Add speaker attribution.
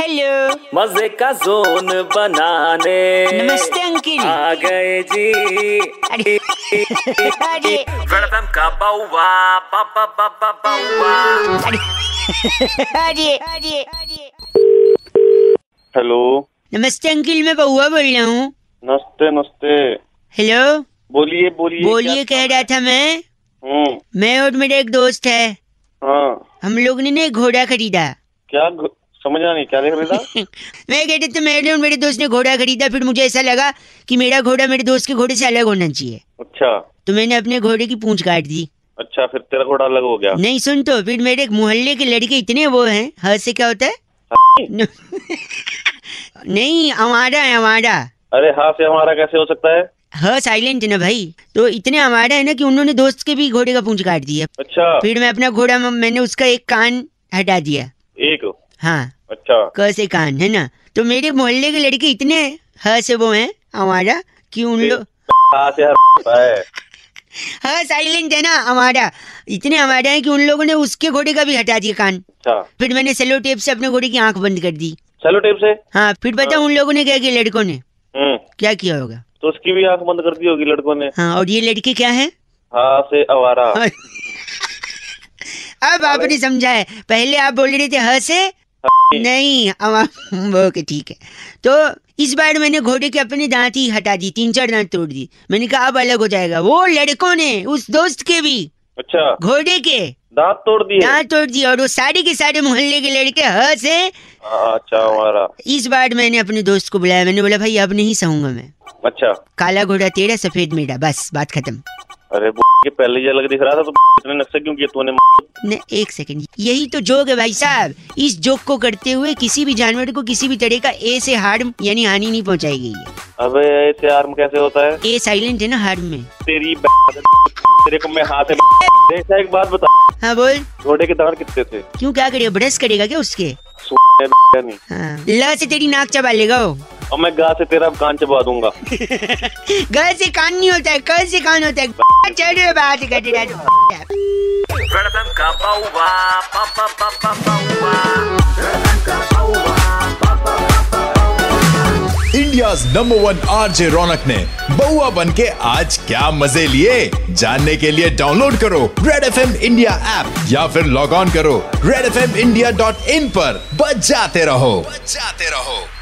Speaker 1: Hello
Speaker 2: मज़े का zone बनाने।
Speaker 1: नमस्ते अंकिल।
Speaker 2: आ गए जी।
Speaker 1: अरे अरे।
Speaker 2: वेलकम का बाउवा बाबा बाबा बाउवा।
Speaker 1: अरे अरे अरे। अरे
Speaker 3: हेलो।
Speaker 1: नमस्ते अंकिल मैं बउआ बोल रहा हूँ।
Speaker 3: नमस्ते नमस्ते।
Speaker 1: हेलो
Speaker 3: बोलिए बोलिए
Speaker 1: बोलिए कह रहा था मैं।
Speaker 3: हम्म।
Speaker 1: मैं और मेरा एक दोस्त है।
Speaker 3: हाँ।
Speaker 1: हम लोग ने ना घोड़ा खरीदा।
Speaker 3: क्या घ- समझा नहीं क्या देख रहा
Speaker 1: मैं कहते थे मेरे और मेरे दोस्त ने घोड़ा खरीदा फिर मुझे ऐसा लगा कि मेरा घोड़ा मेरे दोस्त के घोड़े से अलग होना चाहिए।
Speaker 3: अच्छा।
Speaker 1: तो मैंने अपने घोड़े की पूंछ काट दी।
Speaker 3: अच्छा फिर तेरा घोड़ा अलग हो गया।
Speaker 1: नहीं सुन तो फिर मेरे मोहल्ले के लड़के इतने वो हैं ह से क्या होता है? नहीं हमारा है हमारा
Speaker 3: अरे हाँ से हमारा कैसे हो सकता है?
Speaker 1: ह साइलेंट है ना भाई। तो इतने हमारा है ना कि उन्होंने दोस्त के भी घोड़े का पूंछ काट दिया।
Speaker 3: अच्छा।
Speaker 1: फिर मैं अपना घोड़ा मैंने उसका एक कान हटा दिया।
Speaker 3: एक।
Speaker 1: हाँ।
Speaker 3: अच्छा।
Speaker 1: क से कान है ना? तो मेरे मोहल्ले के लड़के इतने ह से वो है हमारा कि उन लोग
Speaker 3: हाँ है।
Speaker 1: हाँ साइलेंट है ना हमारा। इतने हमारे हैं कि उन लोगों ने उसके घोड़े का भी हटा दिया कान।
Speaker 3: अच्छा।
Speaker 1: फिर मैंने सेलो टेप से अपने घोड़े की आँख बंद कर दी।
Speaker 3: चलो टेप से?
Speaker 1: हाँ फिर पता उन लोगों ने क्या किया लड़कों ने?
Speaker 3: हम्म।
Speaker 1: क्या किया होगा?
Speaker 3: तो उसकी भी आँख बंद कर दी होगी लड़कों ने।
Speaker 1: हाँ और ये लड़के क्या है?
Speaker 3: हाँ से आवारा।
Speaker 1: अब आपने समझा है। पहले आप बोल रहे थे ह से नहीं अब वो ठीक है। तो इस बार मैंने घोड़े के अपने दांत ही हटा दी तीन चार दांत तोड़ दी। मैंने कहा अब अलग हो जाएगा। वो लड़कों ने उस दोस्त के भी
Speaker 3: अच्छा।
Speaker 1: घोड़े के
Speaker 3: दांत तोड़ दिए।
Speaker 1: दांत तोड़ दिए और वो सारे के सारे मोहल्ले के लड़के ह। से
Speaker 3: हाँ, अच्छा हमारा।
Speaker 1: इस बार मैंने अपने दोस्त को बुलाया। मैंने बोला भाई अब नहीं सहूँगा मैं।
Speaker 3: अच्छा।
Speaker 1: काला घोड़ा तेरा सफ़ेद मेरा बस बात खत्म।
Speaker 3: अरे के पहले ये अलग दिख रहा था तो इतने नक्शे क्यों किए तूने?
Speaker 1: ने एक सेकंड यही तो जोक है भाई साहब। इस जोक को करते हुए किसी भी जानवर को किसी भी तरह का ए से हार्म यानी हानि नहीं पहुंचाई गई है।
Speaker 3: अबे ऐसे आर्म कैसे होता है?
Speaker 1: ए साइलेंट है ना हार्म में।
Speaker 3: तेरी तेरे को मैं हाथ से एक बात बता।
Speaker 1: हाँ बोल।
Speaker 3: घोड़े के दांत कितने थे?
Speaker 1: क्यों क्या करेगा ब्रश करेगा क्या उसके?
Speaker 3: सु-
Speaker 1: हाँ ल से तेरी नाक चबा लेगा
Speaker 3: और मैं गा से तेरा कान चबा दूँगा।
Speaker 1: ग से कान नहीं होता है क से कान होता है। चलो बात कर
Speaker 4: नंबर वन आरजे रौनक ने बउआ बन के आज क्या मज़े लिए? जानने के लिए डाउनलोड करो red FM India India app या फिर लॉग ऑन करो red FM India dot in इन पर। बच जाते रहो। बच जाते रहो।